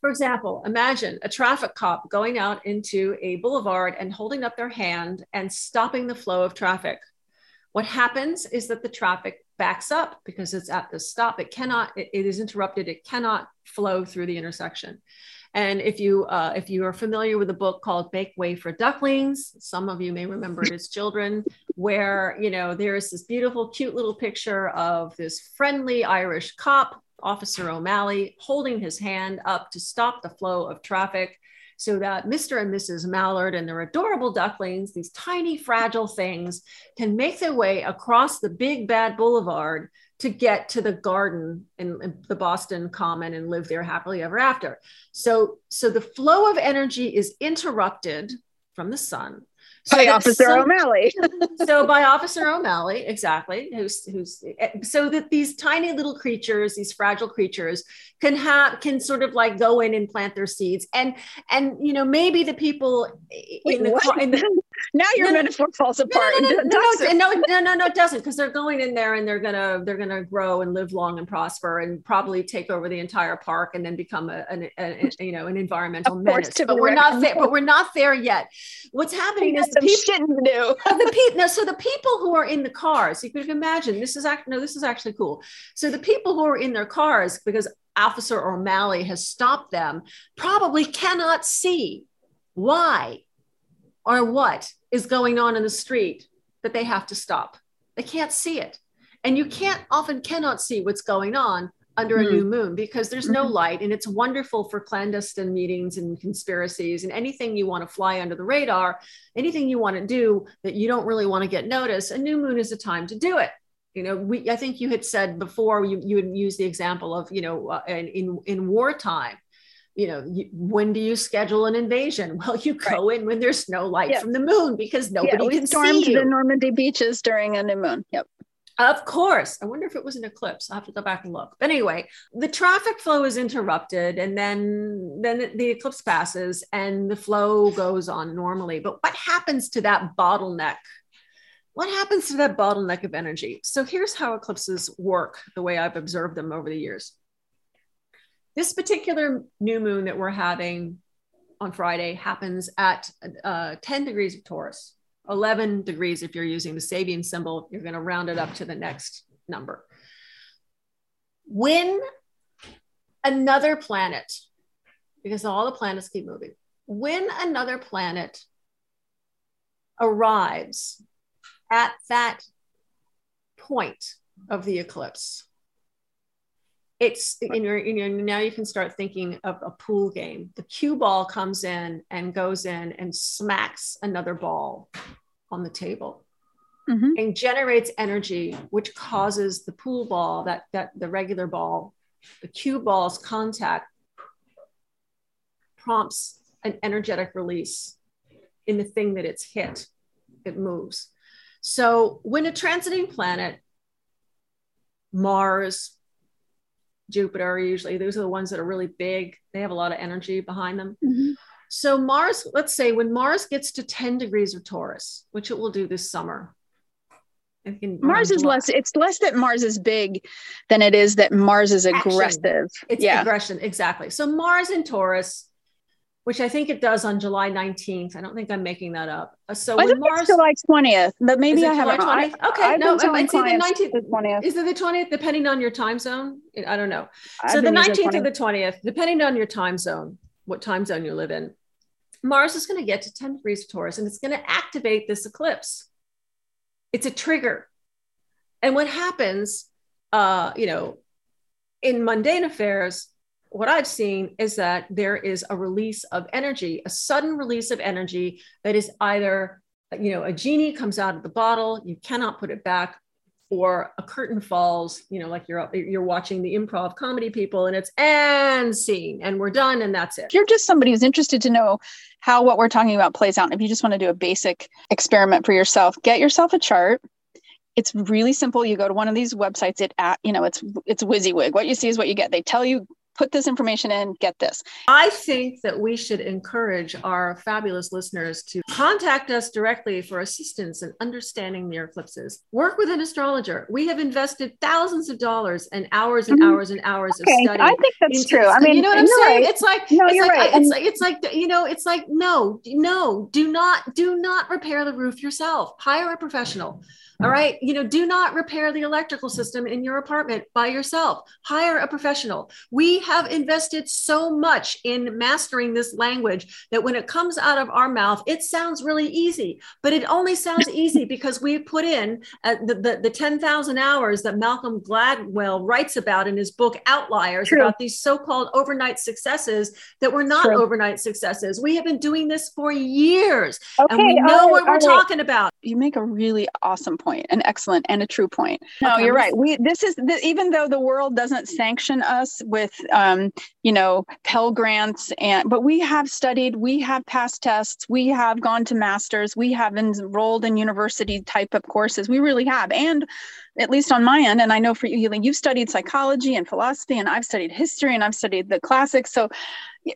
for example, imagine a traffic cop going out into a boulevard and holding up their hand and stopping the flow of traffic. What happens is that the traffic backs up because it's at the stop. It cannot, it, it is interrupted. It cannot flow through the intersection. And if you uh, if you are familiar with a book called Make Way for Ducklings, some of you may remember it as children, where you know there is this beautiful, cute little picture of this friendly Irish cop, Officer O'Malley, holding his hand up to stop the flow of traffic so that Mr. and Mrs. Mallard and their adorable ducklings, these tiny, fragile things, can make their way across the big bad boulevard to get to the garden in, the Boston Common and live there happily ever after. So, so the flow of energy is interrupted from the sun so by Officer O'Malley. so by Officer O'Malley, exactly. Who's who's eh, so that these tiny little creatures, these fragile creatures, can have can sort of like go in and plant their seeds, and and you know maybe the people Wait, in the, in the now your no, metaphor falls apart. No, no, no, no, no, no, no, no, it doesn't because they're going in there and they're gonna they're gonna grow and live long and prosper and probably take over the entire park and then become a, a, a, a you know an environmental menace. But we're not there. But we're not there yet. What's happening is the people do. the people. No, so the people who are in the cars, you could imagine. This is actually no, this is actually cool. So the people who are in their cars because Officer O'Malley has stopped them probably cannot see why or what is going on in the street that they have to stop. They can't see it. And you can't often cannot see what's going on under mm-hmm. a new moon because there's no mm-hmm. light and it's wonderful for clandestine meetings and conspiracies and anything you want to fly under the radar anything you want to do that you don't really want to get noticed a new moon is a time to do it you know we i think you had said before you, you would use the example of you know uh, in in wartime you know, you, when do you schedule an invasion? Well, you go right. in when there's no light yeah. from the moon because nobody yeah, we can stormed see you. the Normandy beaches during a new moon. Yep. Of course. I wonder if it was an eclipse. I'll have to go back and look. But anyway, the traffic flow is interrupted and then then the eclipse passes and the flow goes on normally. But what happens to that bottleneck? What happens to that bottleneck of energy? So here's how eclipses work the way I've observed them over the years. This particular new moon that we're having on Friday happens at uh, 10 degrees of Taurus, 11 degrees if you're using the Sabian symbol, you're going to round it up to the next number. When another planet, because all the planets keep moving, when another planet arrives at that point of the eclipse, it's you know, you know now you can start thinking of a pool game. The cue ball comes in and goes in and smacks another ball on the table mm-hmm. and generates energy which causes the pool ball that that the regular ball the cue ball's contact prompts an energetic release in the thing that it's hit. It moves. So when a transiting planet mars Jupiter, usually those are the ones that are really big. They have a lot of energy behind them. Mm-hmm. So Mars, let's say when Mars gets to 10 degrees of Taurus, which it will do this summer. Mars is less, it's less that Mars is big than it is that Mars is aggressive. Action. It's yeah. aggression, exactly. So Mars in Taurus, which I think it does on July 19th. I don't think I'm making that up. Uh, so I when Mars July 20th, but maybe I have. Okay, I, no, it's either 19th. The 20th. Is it the 20th, depending on your time zone? I don't know. So the 19th or the 20th, depending on your time zone, what time zone you live in, Mars is going to get to 10 degrees of Taurus and it's going to activate this eclipse. It's a trigger. And what happens, uh, you know, in mundane affairs, what I've seen is that there is a release of energy, a sudden release of energy that is either, you know, a genie comes out of the bottle, you cannot put it back, or a curtain falls, you know, like you're you're watching the improv comedy people and it's and scene and we're done and that's it. If you're just somebody who's interested to know how what we're talking about plays out, and if you just want to do a basic experiment for yourself, get yourself a chart it's really simple. You go to one of these websites. It at you know it's it's WYSIWYG. What you see is what you get. They tell you put this information in, get this. I think that we should encourage our fabulous listeners to contact us directly for assistance in understanding the eclipses. Work with an astrologer. We have invested thousands of dollars and hours and mm-hmm. hours and hours okay. of study. I think that's true. I mean, you know what I'm saying? Right. It's like no, it's you're like, right. It's like it's like you know, it's like no, no, do not do not repair the roof yourself. Hire a professional. All right. You know, do not repair the electrical system in your apartment by yourself. Hire a professional. We have invested so much in mastering this language that when it comes out of our mouth, it sounds really easy, but it only sounds easy because we put in uh, the, the, the 10,000 hours that Malcolm Gladwell writes about in his book Outliers True. about these so called overnight successes that were not True. overnight successes. We have been doing this for years okay, and we know what we're talking about. You make a really awesome point, an excellent and a true point. No, okay. you're right. We this is the, even though the world doesn't sanction us with um, you know Pell grants and but we have studied, we have passed tests, we have gone to masters, we have enrolled in university type of courses. We really have, and at least on my end, and I know for you, you've studied psychology and philosophy, and I've studied history and I've studied the classics. So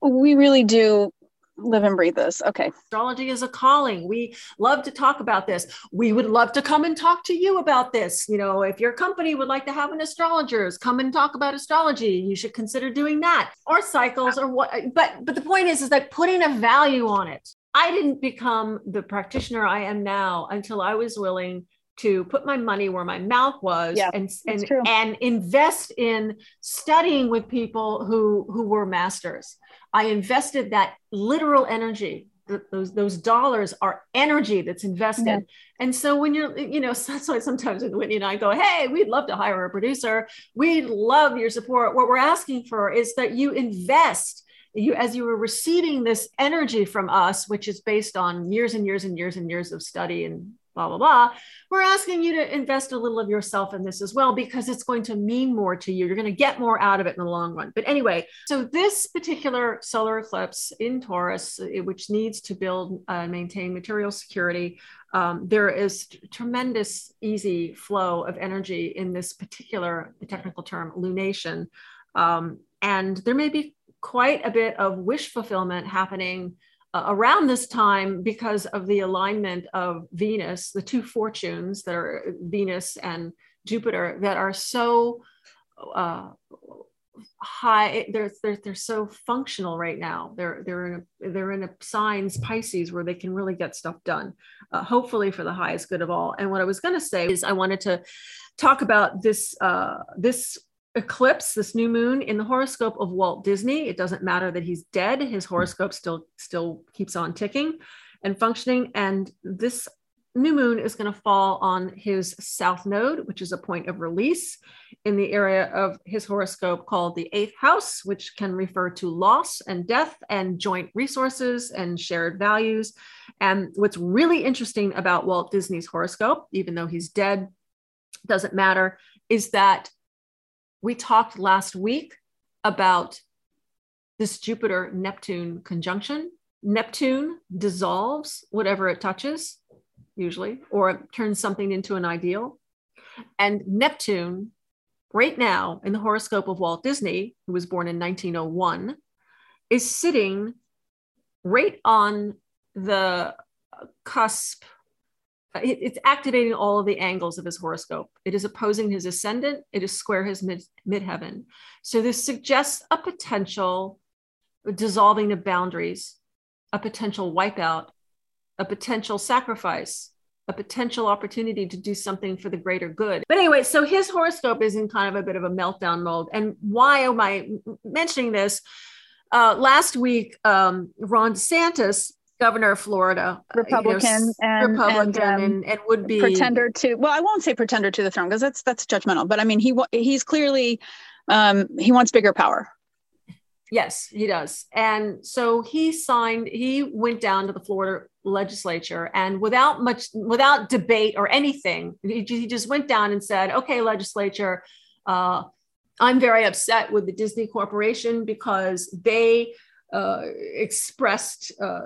we really do live and breathe this. Okay. Astrology is a calling. We love to talk about this. We would love to come and talk to you about this. You know, if your company would like to have an astrologers come and talk about astrology, you should consider doing that or cycles or what. But, but the point is, is that putting a value on it. I didn't become the practitioner I am now until I was willing to put my money where my mouth was yeah, and and, and invest in studying with people who who were masters I invested that literal energy. Those those dollars are energy that's invested. Yeah. And so when you're, you know, that's why sometimes when Whitney and I go, hey, we'd love to hire a producer. We'd love your support. What we're asking for is that you invest you as you were receiving this energy from us which is based on years and years and years and years of study and blah, blah, blah. We're asking you to invest a little of yourself in this as well because it's going to mean more to you. You're going to get more out of it in the long run. But anyway, so this particular solar eclipse in Taurus, which needs to build and maintain material security, um, there is tremendous easy flow of energy in this particular, the technical term, lunation. Um, and there may be quite a bit of wish fulfillment happening uh, around this time because of the alignment of Venus, the two fortunes that are Venus and Jupiter that are so uh, high they're, they're they're so functional right now. They're they're in a they're in a signs pisces where they can really get stuff done uh, hopefully for the highest good of all. And what i was going to say is i wanted to talk about this uh, this eclipse, this new moon in the horoscope of Walt Disney. It doesn't matter that he's dead; his hmm. horoscope still still keeps on ticking and functioning. And this new moon is going to fall on his south node, which is a point of release in the area of his horoscope called the eighth house, which can refer to loss and death and joint resources and shared values. And what's really interesting about Walt Disney's horoscope, even though he's dead, doesn't matter, is that we talked last week about this Jupiter Neptune conjunction. Neptune dissolves whatever it touches, usually, or it turns something into an ideal. And Neptune, right now in the horoscope of Walt Disney, who was born in 1901, is sitting right on the cusp it, it's activating all of the angles of his horoscope. It is opposing his ascendant, it is square his mid, midheaven. So this suggests a potential dissolving of boundaries, a potential wipeout, a potential sacrifice, a potential opportunity to do something for the greater good. But anyway, so his horoscope is in kind of a bit of a meltdown mode. And why am I mentioning this? Uh, last week, um, Ron DeSantis, governor of Florida, Republican, you know, and, Republican, and, um, and, and, would be pretender to. Well, I won't say pretender to the throne because that's that's judgmental. But I mean, he he's clearly um, he wants bigger power. Yes, he does. And so he signed, he went down to the Florida legislature and without much, without debate or anything, he, he just went down and said, okay, legislature, uh, I'm very upset with the Disney Corporation because they uh, expressed uh,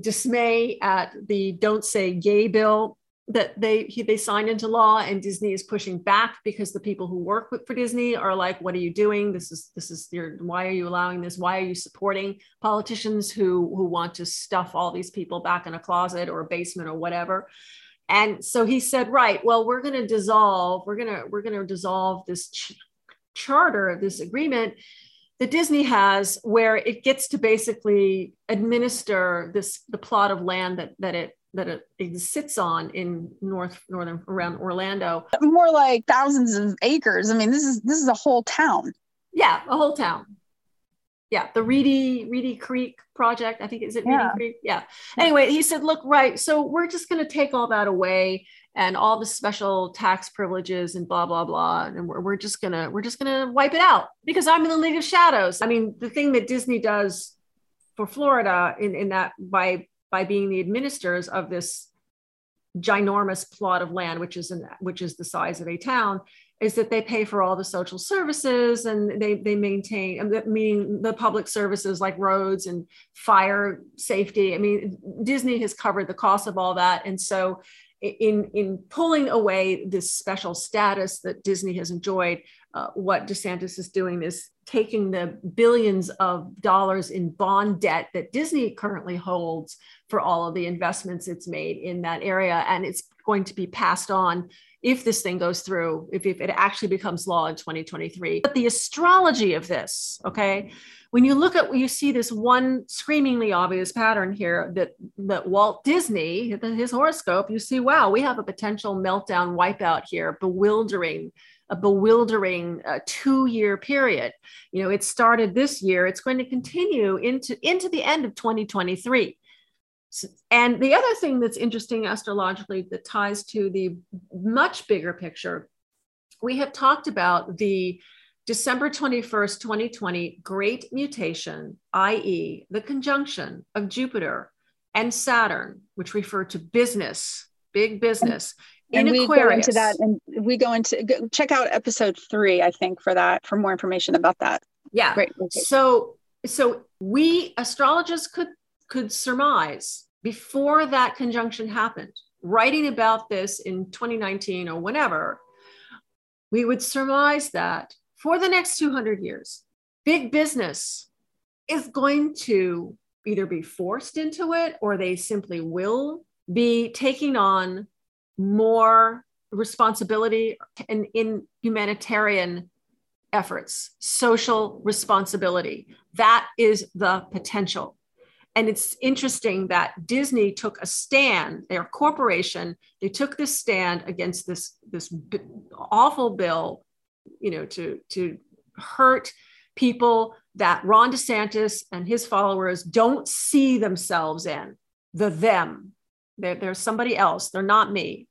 dismay at the Don't Say Gay bill that they he, they signed into law and disney is pushing back because the people who work with, for disney are like what are you doing? This is this is your why are you allowing this? Why are you supporting politicians who who want to stuff all these people back in a closet or a basement or whatever? And so he said right well we're going to dissolve we're to we're to dissolve this ch- charter of this agreement that Disney has where it gets to basically administer this the plot of land that that it that it, it sits on in north northern around Orlando. More like thousands of acres. I mean, this is this is a whole town. Yeah, a whole town. Yeah, the Reedy Reedy Creek project. I think is it Reedy yeah. Creek. Yeah. Anyway, he said, look, right. So we're just going to take all that away and all the special tax privileges and blah blah blah, and we're, we're just gonna we're just gonna wipe it out because I'm in the League of Shadows. I mean, the thing that Disney does for Florida in in that by by being the administrators of this ginormous plot of land, which is in, which is the size of a town, is that they pay for all the social services and they they maintain, um, meaning the public services like roads and fire safety. I mean, Disney has covered the cost of all that, and so in in pulling away this special status that Disney has enjoyed, uh, what DeSantis is doing is taking the billions of dollars in bond debt that Disney currently holds for all of the investments it's made in that area, and it's going to be passed on if this thing goes through, if, if it actually becomes law in 2023. But the astrology of this, okay, when you look at you see this one screamingly obvious pattern here that that Walt Disney, his horoscope, you see, wow, we have a potential meltdown wipeout here, bewildering, a bewildering uh, two-year period. You know, it started this year, it's going to continue into into the end of 2023. And the other thing that's interesting astrologically that ties to the much bigger picture, we have talked about the December 21st, 2020, great mutation, i.e., the conjunction of Jupiter and Saturn, which refer to business, big business. And, and we go into that, and we go into go, check out episode three, I think, for that for more information about that. Yeah. Great. So, so we astrologers could could surmise before that conjunction happened, writing about this in 2019 or whenever, we would surmise that for the next 200 years, big business is going to either be forced into it or they simply will be taking on more responsibility in, in humanitarian efforts, social responsibility. That is the potential. And it's interesting that Disney took a stand, their corporation, they took this stand against this, this awful bill you know, to to hurt people that Ron DeSantis and his followers don't see themselves in the them. They're, they're somebody else. They're not me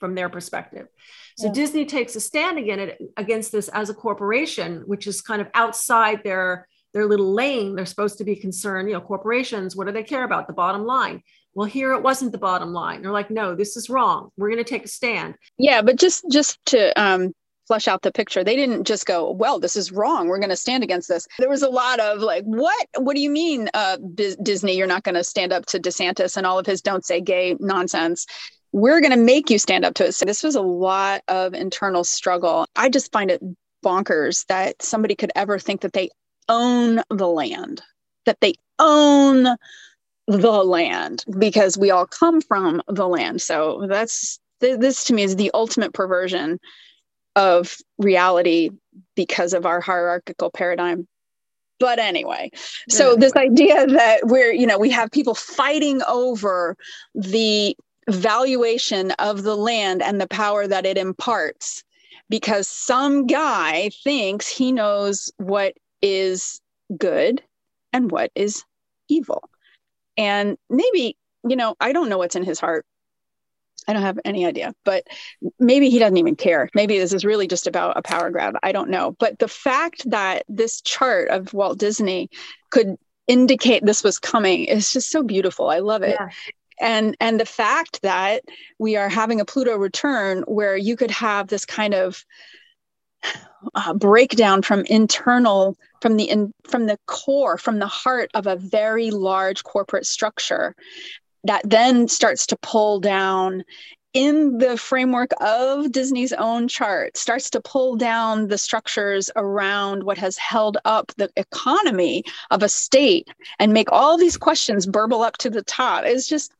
from their perspective. So yeah. Disney takes a stand again against this as a corporation, which is kind of outside their their little lane. They're supposed to be concerned, you know, corporations, what do they care about? The bottom line. Well, here it wasn't the bottom line. They're like, no, this is wrong. We're going to take a stand. Yeah, but just just to um, flesh out the picture. They didn't just go, well, this is wrong. We're going to stand against this. There was a lot of like, what? What do you mean, uh, B- Disney? You're not going to stand up to DeSantis and all of his don't say gay nonsense. We're going to make you stand up to it. So this was a lot of internal struggle. I just find it bonkers that somebody could ever think that they own the land, that they own the land because we all come from the land. So that's this to me is the ultimate perversion of reality because of our hierarchical paradigm. But anyway, so mm-hmm. this idea that we're, you know, we have people fighting over the valuation of the land and the power that it imparts because some guy thinks he knows what is good and what is evil. And maybe, you know, I don't know what's in his heart. I don't have any idea, but maybe he doesn't even care. Maybe this is really just about a power grab. I don't know. But the fact that this chart of Walt Disney could indicate this was coming is just so beautiful. I love it. Yeah. And and the fact that we are having a Pluto return where you could have this kind of uh, breakdown from internal from the in, from the core from the heart of a very large corporate structure that then starts to pull down in the framework of Disney's own chart, starts to pull down the structures around what has held up the economy of a state and make all these questions burble up to the top. It's just,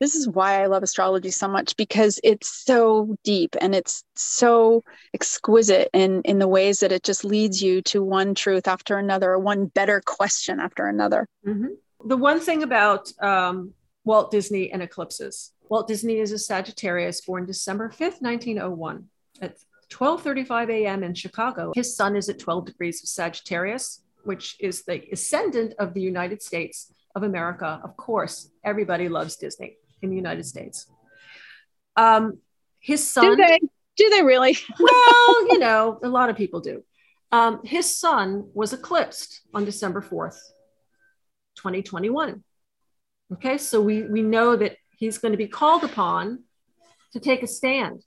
this is why I love astrology so much because it's so deep and it's so exquisite in, in the ways that it just leads you to one truth after another, or one better question after another. Mm-hmm. The one thing about um, Walt Disney and eclipses. Walt Disney is a Sagittarius born December 5th, 1901 at 12:35 a.m. in Chicago. His sun is at 12 degrees of Sagittarius, which is the ascendant of the United States of America. Of course, everybody loves Disney in the United States. Um, his sun. Do they? Do they really? well, you know, a lot of people do. Um, his sun was eclipsed on December 4th, 2021. Okay, so we, we know that he's going to be called upon to take a stand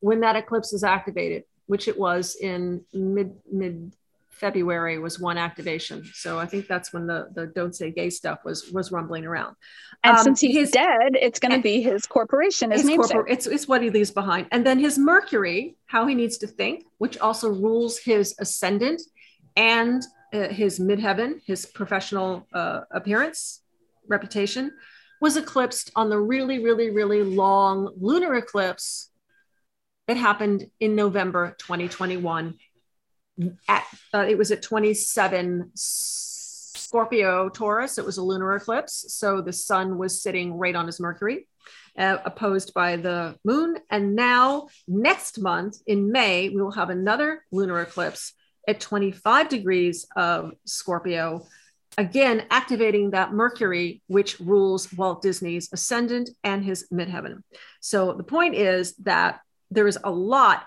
when that eclipse is activated, which it was in mid mid February was one activation. So I think that's when the the don't say gay stuff was was rumbling around. And um, since he's his, dead, it's going to be his corporation, his, his corpor- it's it's what he leaves behind. And then his Mercury, how he needs to think, which also rules his ascendant and uh, his midheaven, his professional uh, appearance, reputation, was eclipsed on the really, really, really long lunar eclipse that happened in November 2021. At, uh, it was at 27 Scorpio Taurus. It was a lunar eclipse. So the sun was sitting right on his Mercury, uh, opposed by the moon. And now, next month in May, we will have another lunar eclipse at 25 degrees of Scorpio again activating that Mercury, which rules Walt Disney's ascendant and his midheaven. So the point is that there is a lot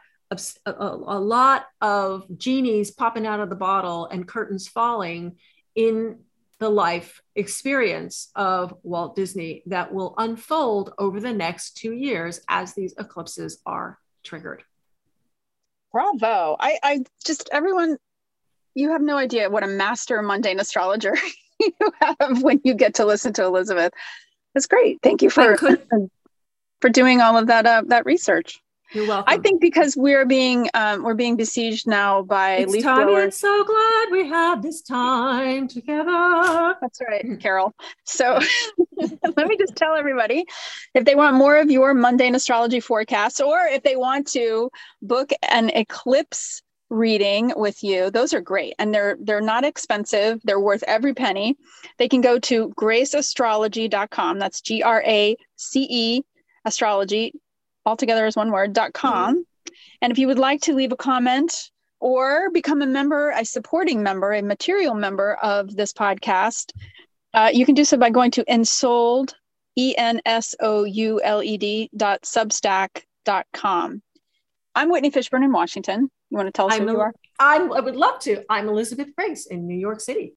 of a, a, lot of genies popping out of the bottle and curtains falling in the life experience of Walt Disney that will unfold over the next two years as these eclipses are triggered. Bravo. I, I just, everyone, you have no idea what a master mundane astrologer you have when you get to listen to Elisabeth. That's great. Thank you for for doing all of that uh, that research. You're welcome. I think because we're being um, we're being besieged now by it's leaf time blowers. so glad we have this time together. That's right, Carol. So let me just tell everybody if they want more of your mundane astrology forecasts, or if they want to book an eclipse reading with you those are great and they're they're not expensive they're worth every penny they can go to graceastrology.com that's g-r-a-c-e astrology altogether as one word dot com mm-hmm. and if you would like to leave a comment or become a member a supporting member a material member of this podcast uh, you can do so by going to ensouled e-n-s-o-u-l-e-d dot substack dot com i'm whitney fishburne in washington you want to tell us I'm who a, you are? I'm, I would love to. I'm Elisabeth Briggs in New York City.